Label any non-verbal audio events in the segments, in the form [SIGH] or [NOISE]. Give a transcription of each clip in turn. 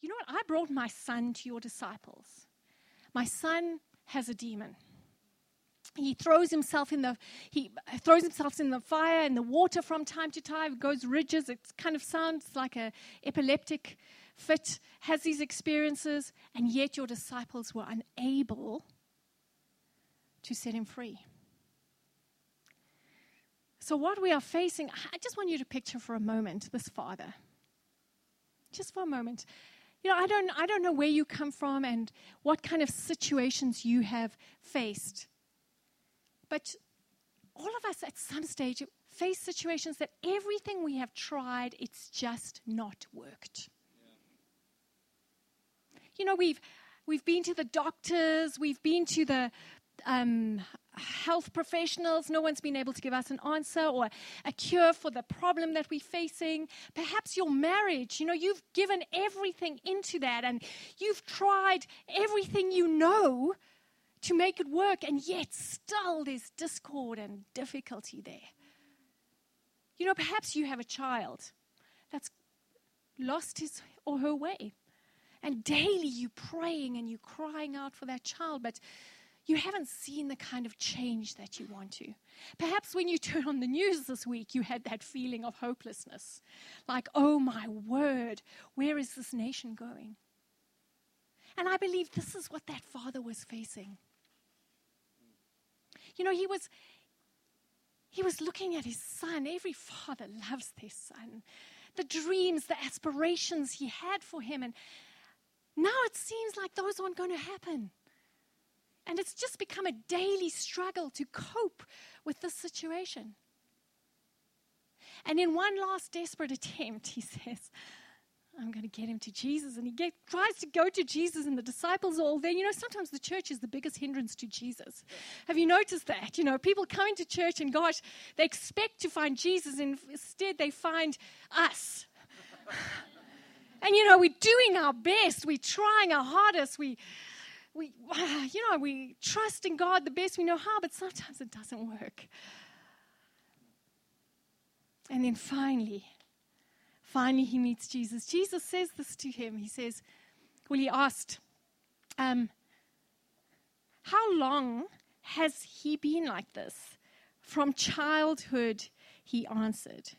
You know what? I brought my son to your disciples. My son has a demon. He throws himself in the he throws himself in the fire and the water from time to time. Goes ridges. It kind of sounds like a epileptic fit. Has these experiences, and yet your disciples were unable to set him free. So, what we are facing, I just want you to picture for a moment this father. Just for a moment. You know, I don't, I don't know where you come from and what kind of situations you have faced. But all of us at some stage face situations that everything we have tried, it's just not worked. Yeah. You know, we've, we've been to the doctors, we've been to the um, health professionals. No one's been able to give us an answer or a cure for the problem that we're facing. Perhaps your marriage, you know, you've given everything into that and you've tried everything you know to make it work, and yet still there's discord and difficulty there. You know, perhaps you have a child that's lost his or her way. And daily you're praying and you're crying out for that child, but you haven't seen the kind of change that you want to. Perhaps when you turn on the news this week, you had that feeling of hopelessness. Like, oh my word, where is this nation going? And I believe this is what that father was facing. You know, he was he was looking at his son. Every father loves their son. The dreams, the aspirations he had for him. And now it seems like those aren't going to happen. And it's just become a daily struggle to cope with this situation. And in one last desperate attempt, he [LAUGHS] says, I'm going to get him to Jesus. And he get, tries to go to Jesus, and the disciples are all there. You know, sometimes the church is the biggest hindrance to Jesus. Have you noticed that? You know, people come into church, and gosh, they expect to find Jesus, and instead they find us. [LAUGHS] and, you know, we're doing our best, we're trying our hardest, we we, [SIGHS] you know, we trust in God the best we know how, but sometimes it doesn't work. And then finally, finally he meets Jesus. Jesus says this to him. He says, well, he asked, um, how long has he been like this? From childhood, he answered.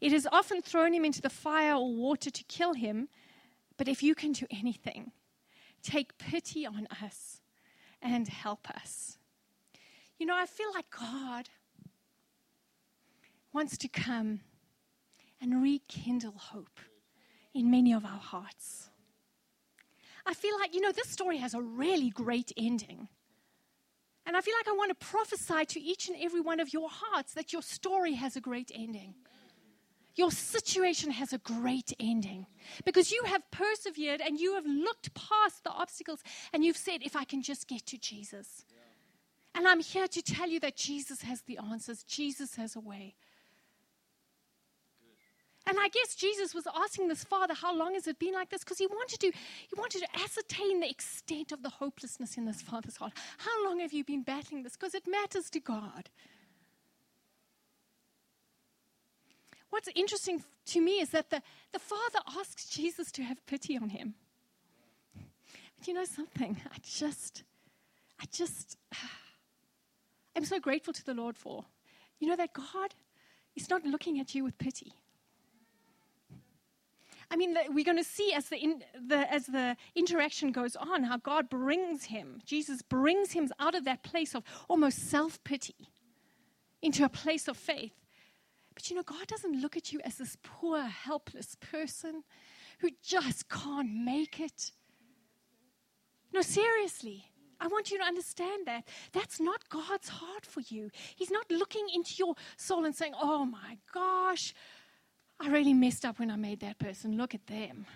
It has often thrown him into the fire or water to kill him, but if you can do anything, take pity on us and help us. You know, I feel like God wants to come and rekindle hope in many of our hearts. I feel like, you know, this story has a really great ending. And I feel like I want to prophesy to each and every one of your hearts that your story has a great ending your situation has a great ending because you have persevered and you have looked past the obstacles and you've said, if I can just get to Jesus. Yeah. And I'm here to tell you that Jesus has the answers, Jesus has a way. And I guess Jesus was asking this father, how long has it been like this? Because he wanted to, he wanted to ascertain the extent of the hopelessness in this father's heart. How long have you been battling this? Because it matters to God. What's interesting to me is that the, the Father asks Jesus to have pity on him. But you know something? I just, I just, [SIGHS] I'm so grateful to the Lord for. You know that God is not looking at you with pity. I mean, we're going to see as the, in, the, as the interaction goes on how God brings him, Jesus brings him out of that place of almost self pity into a place of faith. But you know, God doesn't look at you as this poor, helpless person who just can't make it. No, seriously. I want you to understand that. That's not God's heart for you. He's not looking into your soul and saying, oh my gosh, I really messed up when I made that person. Look at them.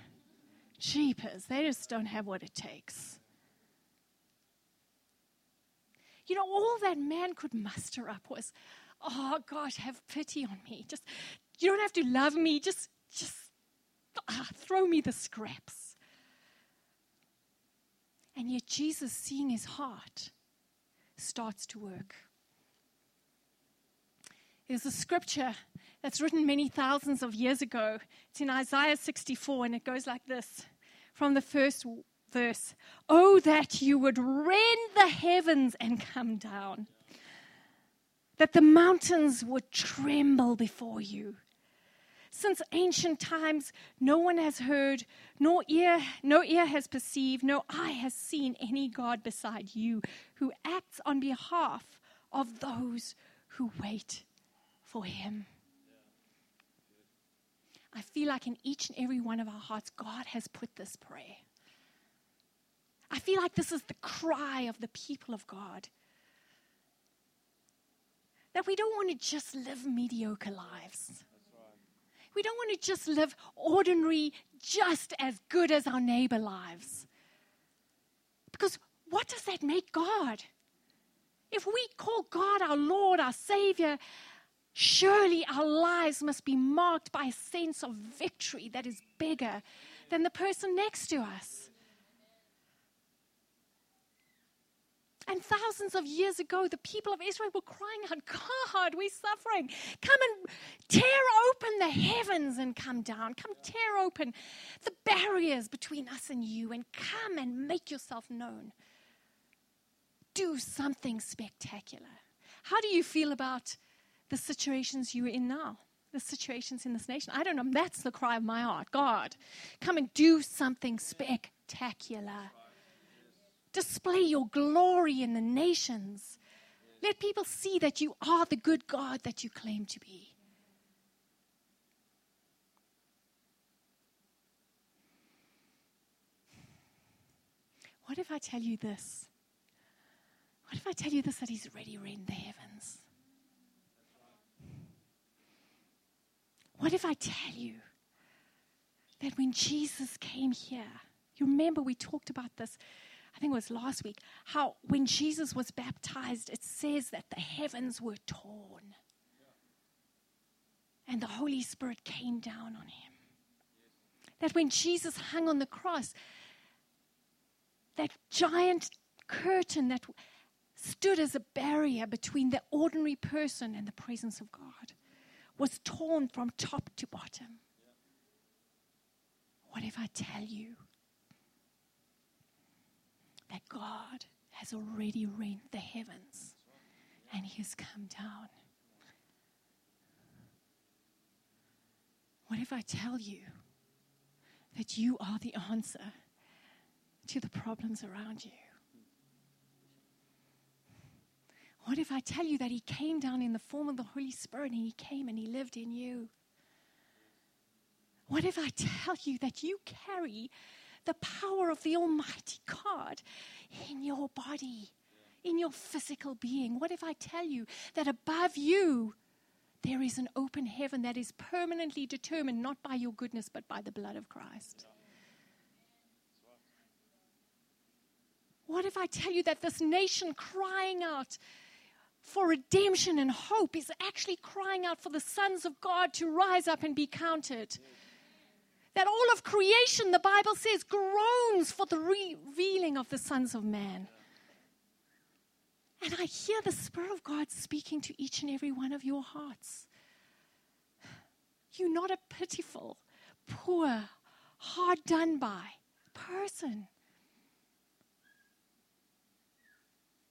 Jeepers, they just don't have what it takes. You know, all that man could muster up was, oh gosh, have pity on me. Just, you don't have to love me. Just, just ah, throw me the scraps. And yet, Jesus, seeing his heart, starts to work. There's a scripture that's written many thousands of years ago. It's in Isaiah 64, and it goes like this from the first verse. Oh, that you would rend the heavens and come down, that the mountains would tremble before you. Since ancient times, no one has heard, nor ear, no ear has perceived, no eye has seen any God beside you who acts on behalf of those who wait for him. I feel like in each and every one of our hearts, God has put this prayer. I feel like this is the cry of the people of God. That we don't want to just live mediocre lives. We don't want to just live ordinary, just as good as our neighbor lives. Because what does that make God? If we call God our Lord, our Savior, surely our lives must be marked by a sense of victory that is bigger than the person next to us. And thousands of years ago, the people of Israel were crying out, God, we're suffering. Come and tear open the heavens and come down. Come tear open the barriers between us and you and come and make yourself known. Do something spectacular. How do you feel about the situations you're in now? The situations in this nation? I don't know. That's the cry of my heart. God, come and do something spectacular. Display your glory in the nations. Let people see that you are the good God that you claim to be. What if I tell you this? What if I tell you this that He's already reigned the heavens? What if I tell you that when Jesus came here, you remember we talked about this I think it was last week, how when Jesus was baptized, it says that the heavens were torn. And the Holy Spirit came down on him. That when Jesus hung on the cross, that giant curtain that stood as a barrier between the ordinary person and the presence of God was torn from top to bottom. What if I tell you that God has already rent the heavens and He has come down. What if I tell you that you are the answer to the problems around you? What if I tell you that He came down in the form of the Holy Spirit and He came and He lived in you? What if I tell you that you carry the power of the Almighty God in your body, in your physical being. What if I tell you that above you there is an open heaven that is permanently determined not by your goodness but by the blood of Christ? What if I tell you that this nation crying out for redemption and hope is actually crying out for the sons of God to rise up and be counted? That all of creation, the Bible says, groans for the revealing of the sons of man. And I hear the Spirit of God speaking to each and every one of your hearts. You're not a pitiful, poor, hard done by person.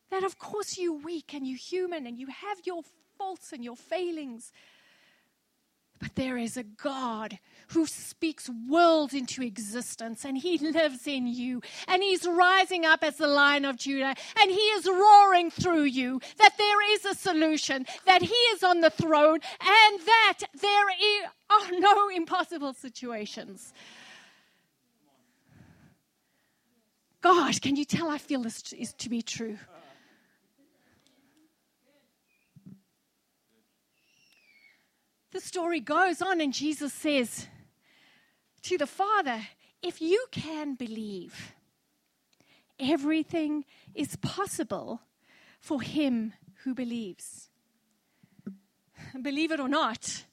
That, of course, you're weak and you're human and you have your faults and your failings. But there is a God who speaks worlds into existence, and He lives in you, and He's rising up as the Lion of Judah, and He is roaring through you that there is a solution, that He is on the throne, and that there are no impossible situations. God, can you tell I feel this is to be true? the story goes on, and Jesus says to the Father, If you can believe, everything is possible for him who believes. Believe it or not,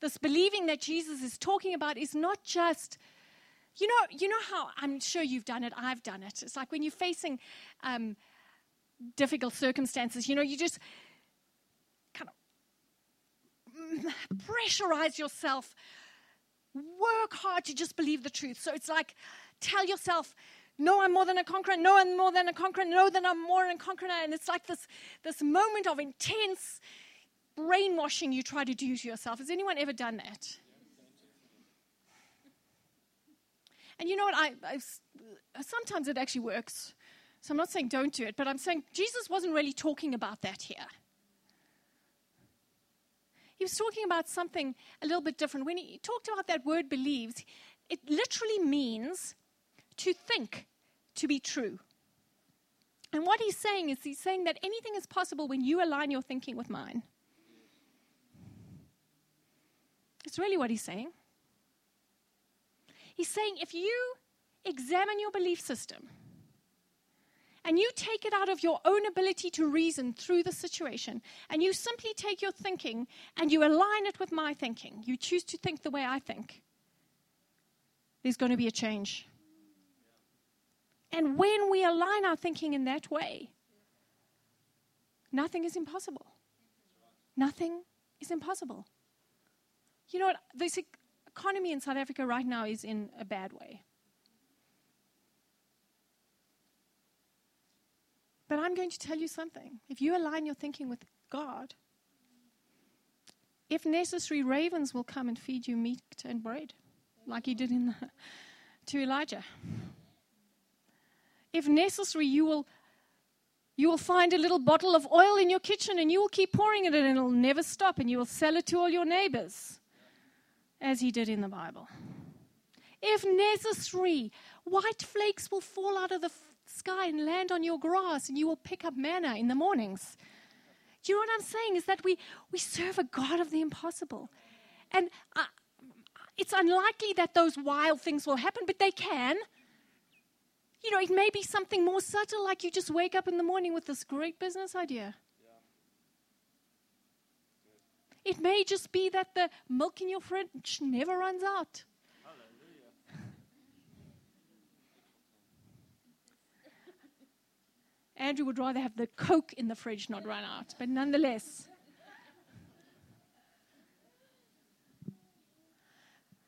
this believing that Jesus is talking about is not just you know you know how i'm sure you've done it i've done it it's like when you're facing um, difficult circumstances you know you just kind of pressurize yourself. Work hard to just believe the truth. So it's like tell yourself, no, I'm more than a conqueror. No, I'm more than a conqueror. No, that I'm more than a conqueror. And it's like this, this moment of intense brainwashing you try to do to yourself. Has anyone ever done that? And you know what? I, I, sometimes it actually works. So I'm not saying don't do it, but I'm saying Jesus wasn't really talking about that here. He was talking about something a little bit different. When he talked about that word believes, it literally means to think to be true. And what he's saying is he's saying that anything is possible when you align your thinking with mine. It's really what he's saying. He's saying if you examine your belief system and you take it out of your own ability to reason through the situation, and you simply take your thinking and you align it with my thinking, you choose to think the way I think, there's going to be a change. And when we align our thinking in that way, nothing is impossible. Nothing is impossible. You know what? This economy in South Africa right now is in a bad way. But I'm going to tell you something. If you align your thinking with God, if necessary, ravens will come and feed you meat and bread, like he did in the, [LAUGHS] to Elijah. If necessary, you will you will find a little bottle of oil in your kitchen and you will keep pouring it and it'll never stop and you will sell it to all your neighbors as he did in the Bible. If necessary, white flakes will fall out of the sky and land on your grass and you will pick up manna in the mornings. Do you know what I'm saying? Is that we, we serve a God of the impossible. And uh, it's unlikely that those wild things will happen, but they can. You know, it may be something more subtle, like you just wake up in the morning with this great business idea. It may just be that the milk in your fridge never runs out. Andrew would rather have the Coke in the fridge not run out, but nonetheless.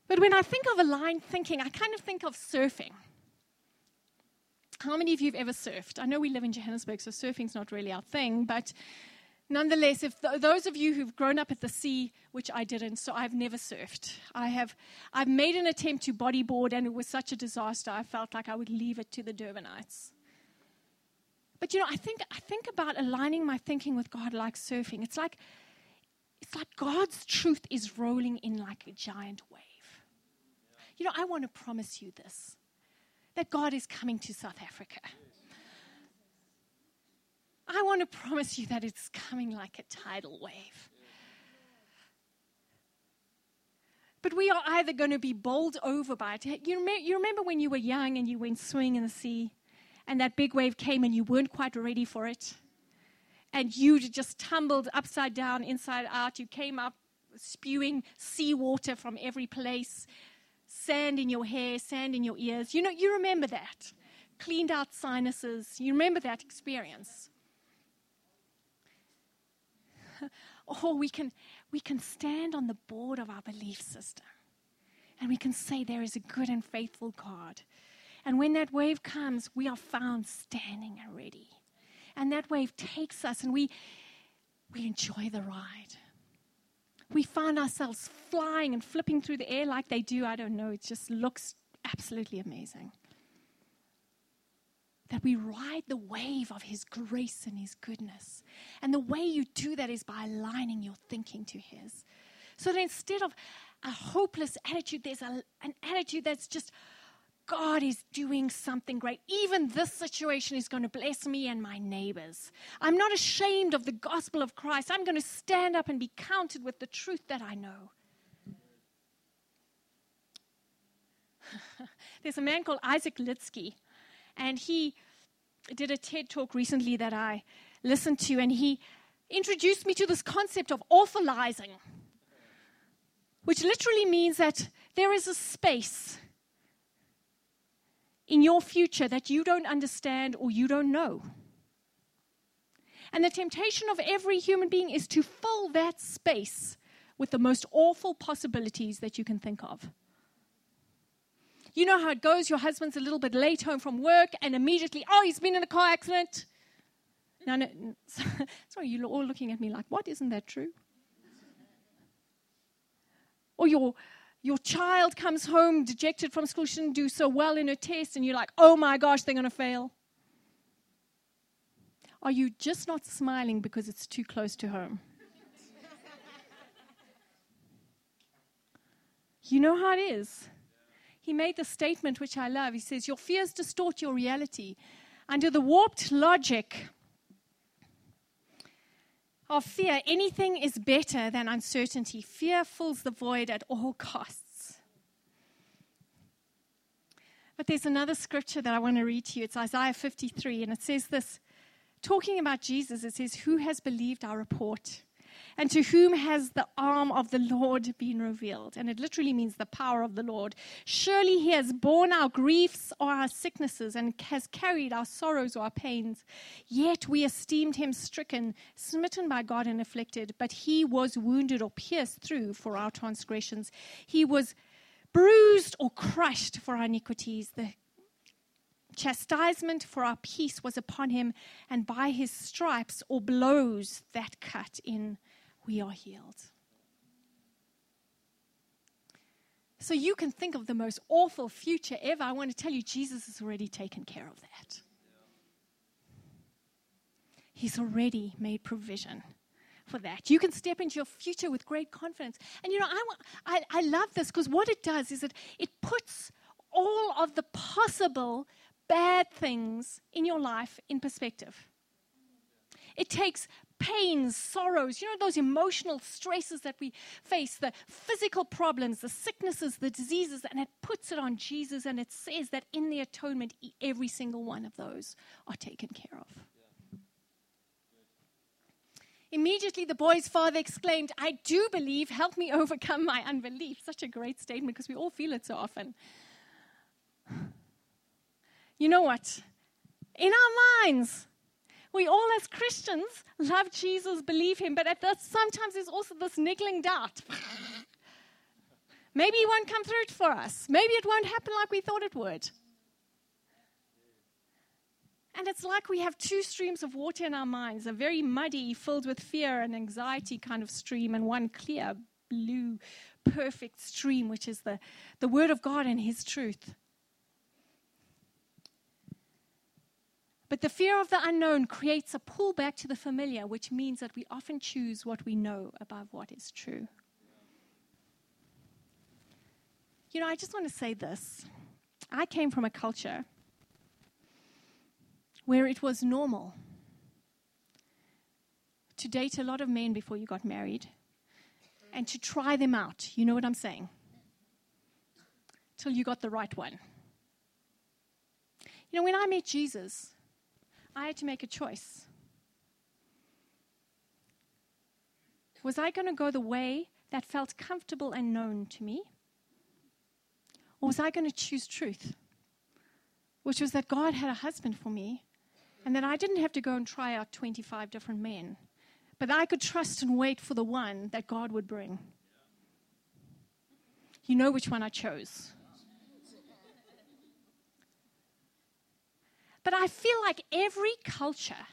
But when I think of aligned thinking, I kind of think of surfing. How many of you have ever surfed? I know we live in Johannesburg, so surfing's not really our thing, but nonetheless, if th- those of you who've grown up at the sea, which I didn't, so I've never surfed. I have, I've made an attempt to bodyboard, and it was such a disaster. I felt like I would leave it to the Durbanites. But you know, I think I think about aligning my thinking with God like surfing. It's like it's like God's truth is rolling in like a giant wave. You know, I want to promise you this that God is coming to South Africa. I want to promise you that it's coming like a tidal wave. But we are either going to be bowled over by it. You remember, you remember when you were young and you went swimming in the sea, and that big wave came and you weren't quite ready for it? And you just tumbled upside down, inside out. You came up spewing seawater from every place sand in your hair, sand in your ears. You know, you remember that. Cleaned out sinuses. You remember that experience. [LAUGHS] or oh, we can, we can stand on the board of our belief system and we can say, There is a good and faithful God. And when that wave comes, we are found standing and ready. And that wave takes us and we, we enjoy the ride we find ourselves flying and flipping through the air like they do. I don't know. It just looks absolutely amazing. That we ride the wave of His grace and His goodness. And the way you do that is by aligning your thinking to His. So that instead of a hopeless attitude, there's a, an attitude that's just, God is doing something great. Even this situation is going to bless me and my neighbors. I'm not ashamed of the gospel of Christ. I'm going to stand up and be counted with the truth that I know. [LAUGHS] There's a man called Isaac Lidsky, and he did a TED talk recently that I listened to, and he introduced me to this concept of awfulizing, which literally means that there is a space in your future that you don't understand or you don't know. And the temptation of every human being is to fill that space with the most awful possibilities that you can think of. You know how it goes. Your husband's a little bit late home from work, and immediately, oh, he's been in a car accident. No, no, [LAUGHS] sorry, you're all looking at me like, what? Isn't that true? Or your, your child comes home dejected from school, she didn't do so well in her test, and you're like, oh my gosh, they're going to fail. Are you just not smiling because it's too close to home? [LAUGHS] you know how it is. He made the statement which I love. He says, Your fears distort your reality. Under the warped logic of fear, anything is better than uncertainty. Fear fills the void at all costs. But there's another scripture that I want to read to you. It's Isaiah 53, and it says this talking about Jesus, it says, Who has believed our report? And to whom has the arm of the Lord been revealed? And it literally means the power of the Lord. Surely he has borne our griefs or our sicknesses and has carried our sorrows or our pains. Yet we esteemed him stricken, smitten by God, and afflicted. But he was wounded or pierced through for our transgressions. He was bruised or crushed for our iniquities. The chastisement for our peace was upon him, and by his stripes or blows that cut in we are healed. So you can think of the most awful future ever. I want to tell you, Jesus has already taken care of that. He's already made provision for that. You can step into your future with great confidence. And you know, I, I, I love this because what it does is it, it puts all of the possible bad things in your life in perspective. It takes pains, sorrows, you know, those emotional stresses that we face, the physical problems, the sicknesses, the diseases, and it puts it on Jesus and it says that in the atonement, every single one of those are taken care of. Immediately, the boy's father exclaimed, I do believe, help me overcome my unbelief. Such a great statement because we all feel it so often. You know what? In our minds, we all as Christians love Jesus, believe him, but at the, sometimes there's also this niggling doubt. [LAUGHS] Maybe he won't come through for us. Maybe it won't happen like we thought it would. And it's like we have two streams of water in our minds a very muddy, filled with fear and anxiety kind of stream, and one clear, blue, perfect stream, which is the, the Word of God and His truth. But the fear of the unknown creates a pullback to the familiar, which means that we often choose what we know above what is true. You know, I just want to say this. I came from a culture where it was normal to date a lot of men before you got married and to try them out. You know what I'm saying? Till you got the right one. You know, when I met Jesus, I had to make a choice. Was I going to go the way that felt comfortable and known to me? Or was I going to choose truth? Which was that God had a husband for me and that I didn't have to go and try out 25 different men, but I could trust and wait for the one that God would bring. You know which one I chose. But I feel like every culture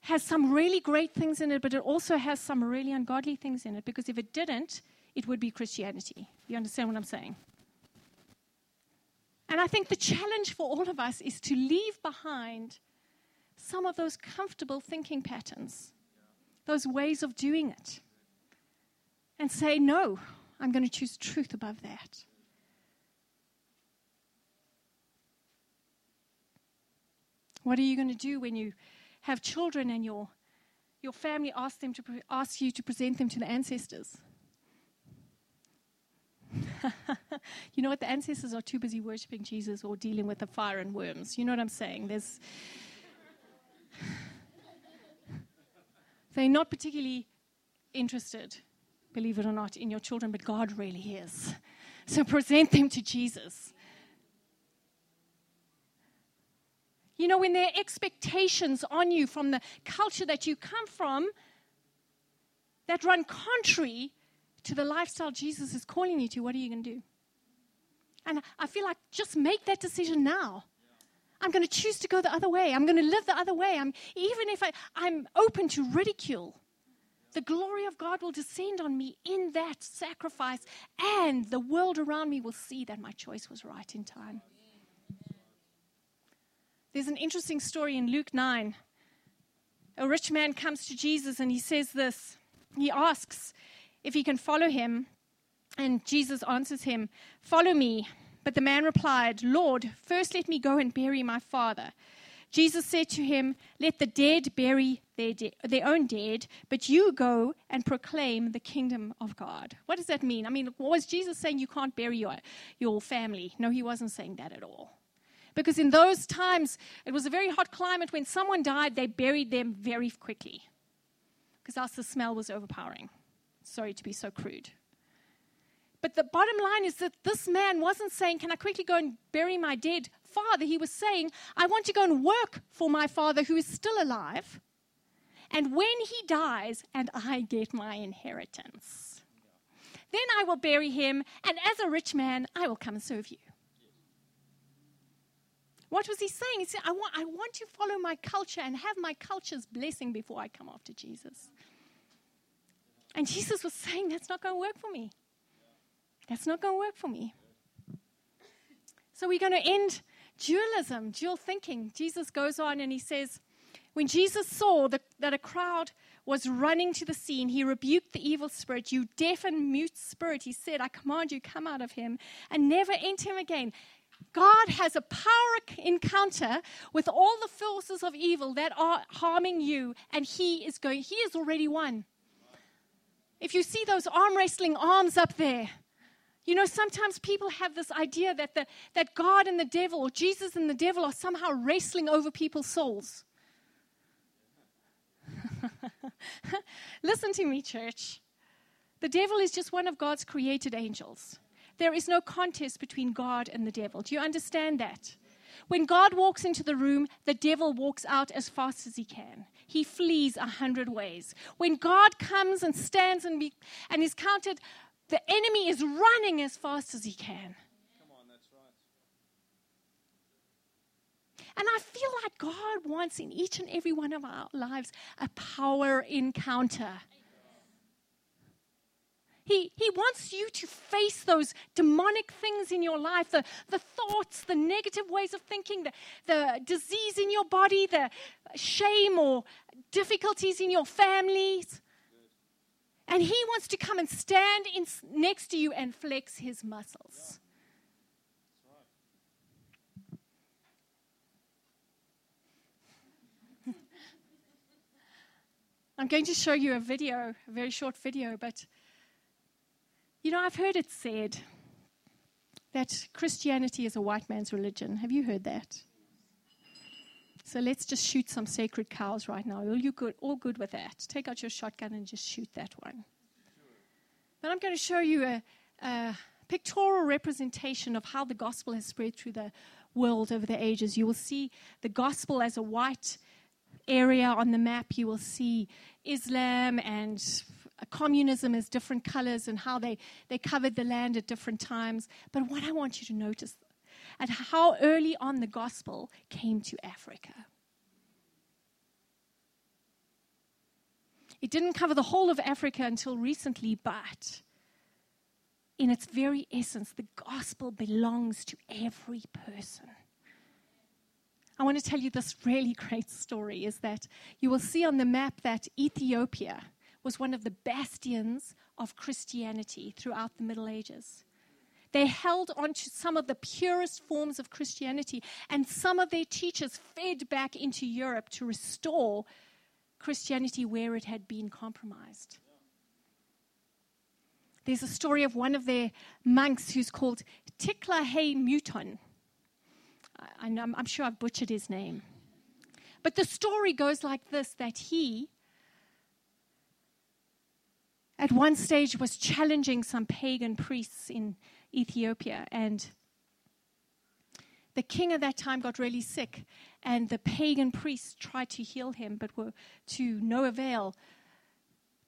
has some really great things in it, but it also has some really ungodly things in it because if it didn't, it would be Christianity. You understand what I'm saying? And I think the challenge for all of us is to leave behind some of those comfortable thinking patterns, those ways of doing it, and say, no, I'm going to choose truth above that. What are you going to do when you have children and your, your family asks, them to pre- ask you to present them to the ancestors? [LAUGHS] you know what? The ancestors are too busy worshiping Jesus or dealing with the fire and worms. You know what I'm saying? There's. They're not particularly interested, believe it or not, in your children, but God really is. So present them to Jesus. You know, when there are expectations on you from the culture that you come from that run contrary to the lifestyle Jesus is calling you to, what are you going to do? And I feel like just make that decision now. I'm going to choose to go the other way. I'm going to live the other way. I'm, even if I, I'm open to ridicule, the glory of God will descend on me in that sacrifice, and the world around me will see that my choice was right in time. There's an interesting story in Luke 9. A rich man comes to Jesus and he says this. He asks if he can follow him, and Jesus answers him, Follow me. But the man replied, Lord, first let me go and bury my father. Jesus said to him, Let the dead bury their, de- their own dead, but you go and proclaim the kingdom of God. What does that mean? I mean, was Jesus saying you can't bury your, your family? No, he wasn't saying that at all. Because in those times, it was a very hot climate. When someone died, they buried them very quickly because else the smell was overpowering. Sorry to be so crude. But the bottom line is that this man wasn't saying, Can I quickly go and bury my dead father? He was saying, I want to go and work for my father who is still alive. And when he dies, and I get my inheritance, then I will bury him, and as a rich man, I will come and serve you. What was he saying? He said, I want, I want to follow my culture and have my culture's blessing before I come after Jesus. And Jesus was saying, That's not going to work for me. That's not going to work for me. So we're going to end dualism, dual thinking. Jesus goes on and he says, When Jesus saw that, that a crowd was running to the scene, he rebuked the evil spirit. You deaf and mute spirit, he said, I command you, come out of him and never enter him again. God has a power encounter with all the forces of evil that are harming you, and He is going, He has already won. If you see those arm wrestling arms up there, you know, sometimes people have this idea that, the, that God and the devil, or Jesus and the devil, are somehow wrestling over people's souls. [LAUGHS] Listen to me, church. The devil is just one of God's created angels. There is no contest between God and the devil. Do you understand that? When God walks into the room, the devil walks out as fast as he can. He flees a hundred ways. When God comes and stands and, be, and is counted the enemy is running as fast as he can. And I feel like God wants in each and every one of our lives a power encounter. He, he wants you to face those demonic things in your life the, the thoughts, the negative ways of thinking, the, the disease in your body, the shame or difficulties in your families. And he wants to come and stand in, next to you and flex his muscles. [LAUGHS] I'm going to show you a video, a very short video, but you know, I've heard it said that Christianity is a white man's religion. Have you heard that? So let's just shoot some sacred cows right now. All you good, all good with that? Take out your shotgun and just shoot that one. But I'm going to show you a, a pictorial representation of how the gospel has spread through the world over the ages. You will see the gospel as a white area on the map. You will see Islam and communism as different colors and how they, they covered the land at different times. But what I want you to notice at how early on the gospel came to Africa. It didn't cover the whole of Africa until recently, but in its very essence, the gospel belongs to every person. I want to tell you this really [LAUGHS] great story is that you will see on the map that Ethiopia was one of the bastions of Christianity throughout the Middle Ages. They held on to some of the purest forms of Christianity, and some of their teachers fed back into Europe to restore Christianity where it had been compromised. There's a story of one of their monks who's called Tiklahe Muton. I, I'm sure I've butchered his name. But the story goes like this that he, at one stage, was challenging some pagan priests in Ethiopia. And the king at that time got really sick, and the pagan priests tried to heal him, but were to no avail.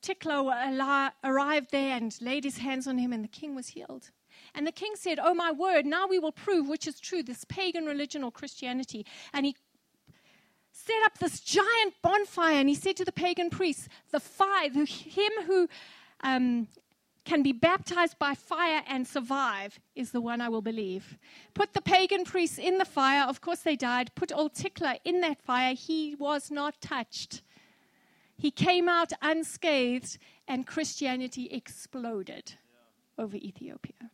Tiklo arrived there and laid his hands on him, and the king was healed. And the king said, Oh, my word, now we will prove which is true, this pagan religion or Christianity. And he set up this giant bonfire and he said to the pagan priests, The fire, him who um, can be baptized by fire and survive is the one I will believe. Put the pagan priests in the fire. Of course, they died. Put old Tickler in that fire. He was not touched. He came out unscathed, and Christianity exploded over Ethiopia.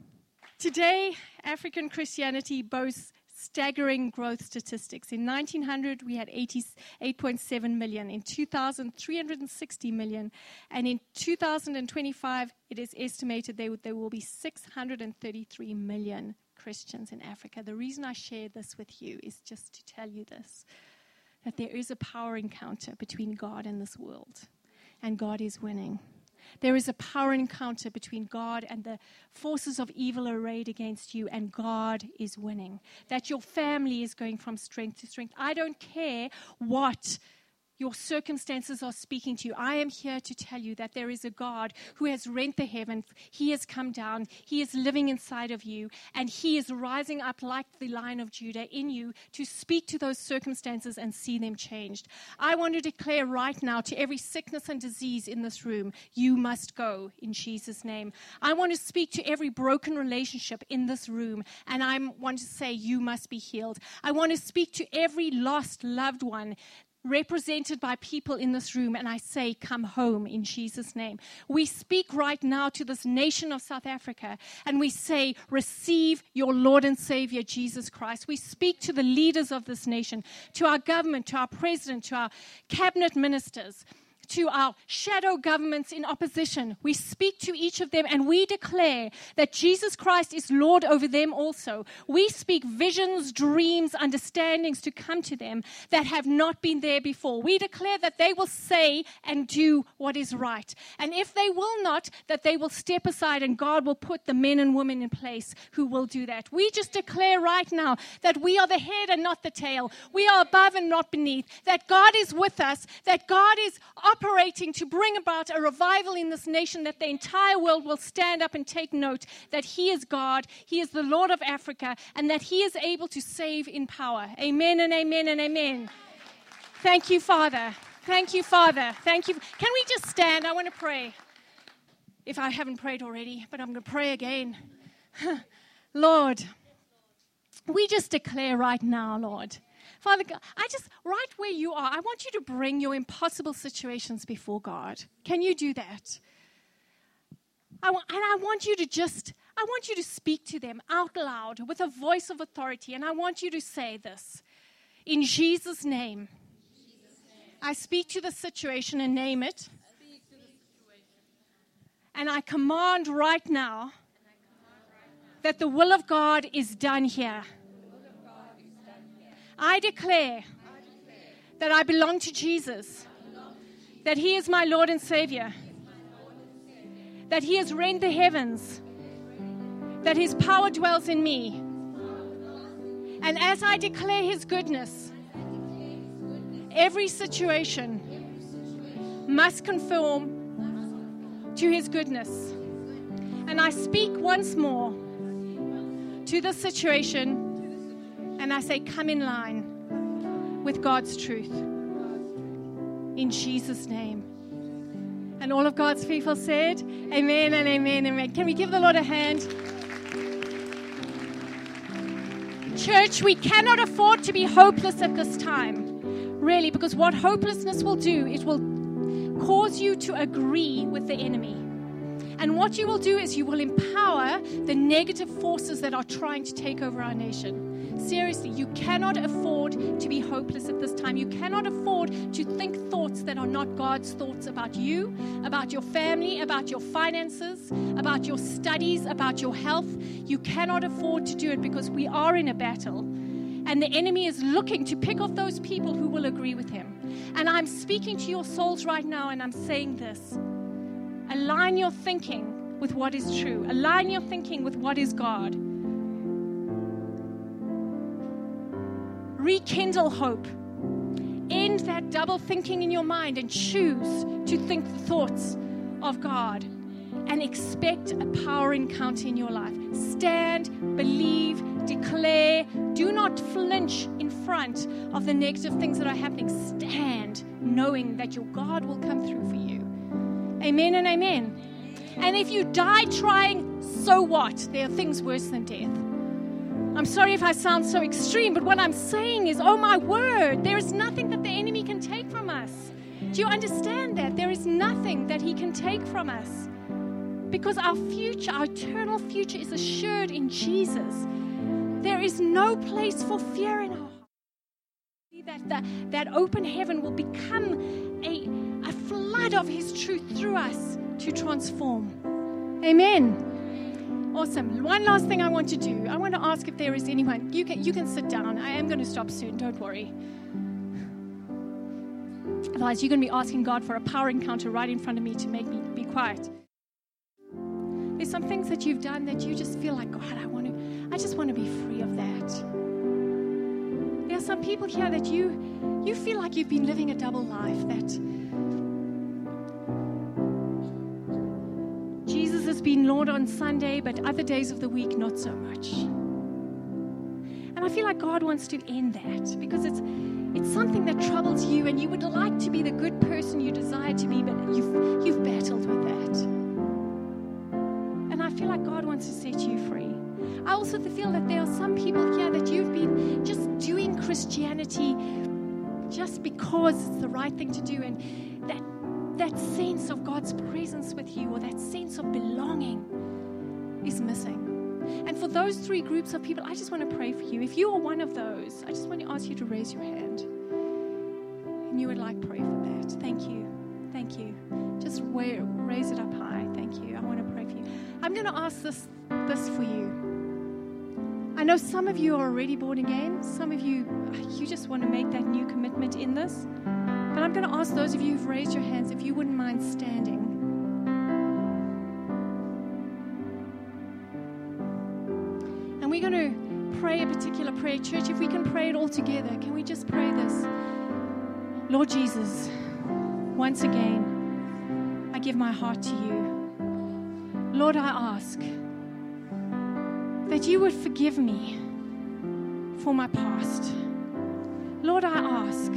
Today, African Christianity boasts staggering growth statistics. In 1900, we had 88.7 million. In 2000, 360 million. And in 2025, it is estimated there, there will be 633 million Christians in Africa. The reason I share this with you is just to tell you this that there is a power encounter between God and this world, and God is winning. There is a power encounter between God and the forces of evil arrayed against you, and God is winning. That your family is going from strength to strength. I don't care what your circumstances are speaking to you. I am here to tell you that there is a God who has rent the heavens. He has come down. He is living inside of you. And He is rising up like the lion of Judah in you to speak to those circumstances and see them changed. I want to declare right now to every sickness and disease in this room, you must go in Jesus' name. I want to speak to every broken relationship in this room. And I want to say, you must be healed. I want to speak to every lost loved one represented by people in this room, and I say, Come home in Jesus' name. We speak right now to this nation of South Africa, and we say, Receive your Lord and Savior, Jesus Christ. We speak to the leaders of this nation, to our government, to our president, to our cabinet ministers to our shadow governments in opposition. We speak to each of them and we declare that Jesus Christ is Lord over them also. We speak visions, dreams, understandings to come to them that have not been there before. We declare that they will say and do what is right. And if they will not, that they will step aside and God will put the men and women in place who will do that. We just declare right now that we are the head and not the tail. We are above and not beneath. That God is with us. That God is operating to bring about a revival in this nation that the entire world will stand up and take note that He is God, He is the Lord of Africa, and that He is able to save in power. Amen and amen and amen. Thank you, Father. Thank you, Father. Thank you. Can we just stand? I want to pray. If I haven't prayed already, but I'm going to pray again. [LAUGHS] Lord, we just declare right now, Lord, Father God, I just, right where you are, I want you to bring your impossible situations before God. Can you do that? I want, and I want you to just, I want you to speak to them out loud with a voice of authority. And I want you to say this in Jesus' name. I speak to the situation and name it. And I command right now that the will of God is done here. I declare that I belong to Jesus, that He is my Lord and Savior, that He has reigned the heavens, that His power dwells in me. And as I declare His goodness, every situation must conform to His goodness. And I speak once more to the situation and I say, Come in line with God's truth. In Jesus' name. And all of God's people said, Amen and amen, and amen. Can we give the Lord a hand? Church, we cannot afford to be hopeless at this time, really, because what hopelessness will do, it will cause you to agree with the enemy. And what you will do is you will empower the negative forces that are trying to take over our nation. Seriously, you cannot afford to be hopeless at this time. You cannot afford to think thoughts that are not God's thoughts about you, about your family, about your finances, about your studies, about your health. You cannot afford to do it because we are in a battle. And the enemy is looking to pick off those people who will agree with him. And I'm speaking to your souls right now, and I'm saying this align your thinking with what is true, align your thinking with what is God. Rekindle hope. End that double thinking in your mind and choose to think the thoughts of God. and expect a power encounter in your life. Stand, believe, declare. Do not flinch in front of the negative things that are happening. Stand knowing that your God will come through for you. Amen and amen. And if you die trying, so what? There are things worse than death. I'm sorry if I sound so extreme, but what I'm saying is, oh my word, there is nothing that the enemy can take from us. Do you understand that? There is nothing that he can take from us. Because our future, our eternal future, is assured in Jesus. There is no place for fear in our heart. That, that, that open heaven will become a, a flood of his truth through us to transform. Amen. Awesome. One last thing I want to do. I want to ask if there is anyone. You can, you can sit down. I am going to stop soon. Don't worry. Otherwise, you're going to be asking God for a power encounter right in front of me to make me be quiet. There's some things that you've done that you just feel like, God, I want to, I just want to be free of that. There are some people here that you, you feel like you've been living a double life, that been Lord on Sunday, but other days of the week, not so much. And I feel like God wants to end that because it's, it's something that troubles you and you would like to be the good person you desire to be, but you've, you've battled with that. And I feel like God wants to set you free. I also feel that there are some people here that you've been just doing Christianity just because it's the right thing to do, and that that sense of God's presence with you or that sense of belonging is missing. And for those three groups of people, I just want to pray for you. If you are one of those, I just want to ask you to raise your hand. And you would like pray for that. Thank you. Thank you. Just raise it up high. Thank you. I want to pray for you. I'm going to ask this, this for you. I know some of you are already born again. Some of you, you just want to make that new commitment in this. But I'm going to ask those of you who've raised your hands if you wouldn't mind standing. And we're going to pray a particular prayer. Church, if we can pray it all together, can we just pray this? Lord Jesus, once again, I give my heart to you. Lord, I ask that you would forgive me for my past. Lord, I ask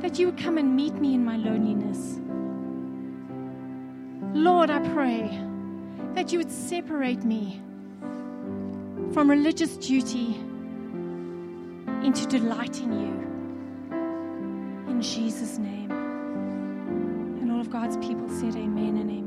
that you would come and meet me in my loneliness. Lord, I pray that you would separate me from religious duty into delight in you. In Jesus' name. And all of God's people said, Amen and amen.